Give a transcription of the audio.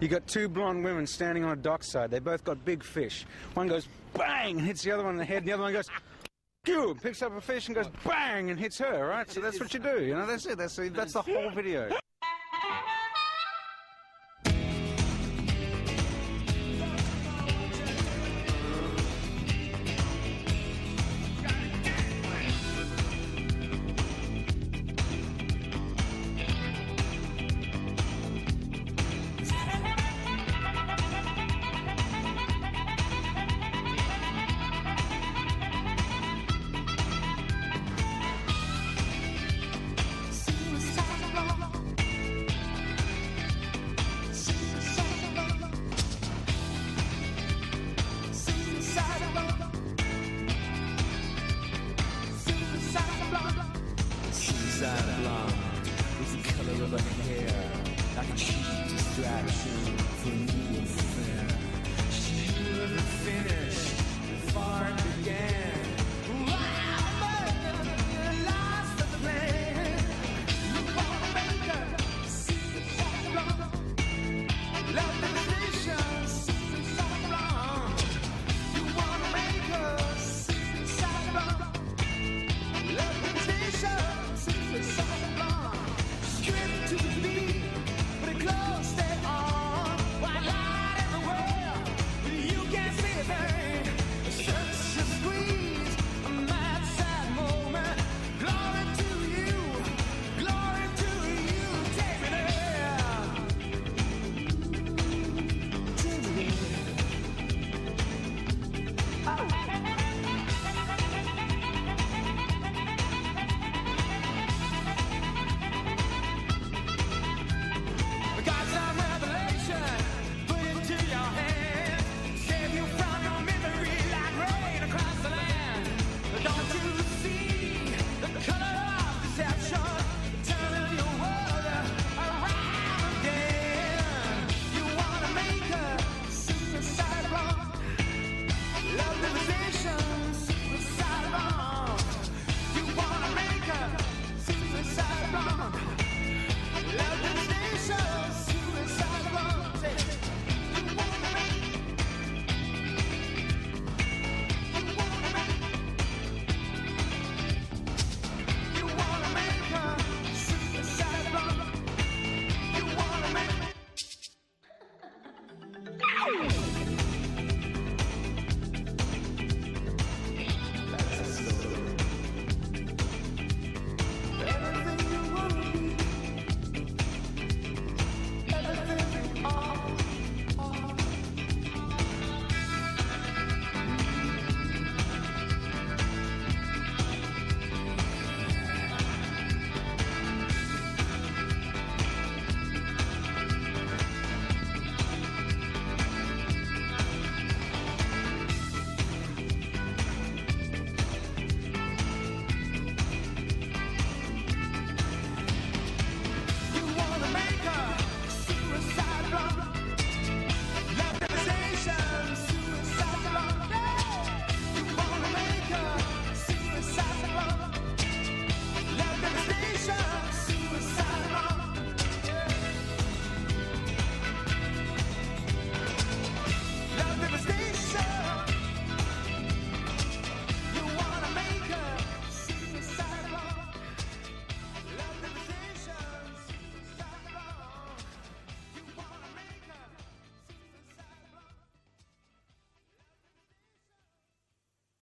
You got two blonde women standing on a dockside. They both got big fish. One goes bang and hits the other one in the head, and the other one goes you picks up a fish and goes bang and hits her. Right, so that's what you do. You know, that's it. That's that's the whole video.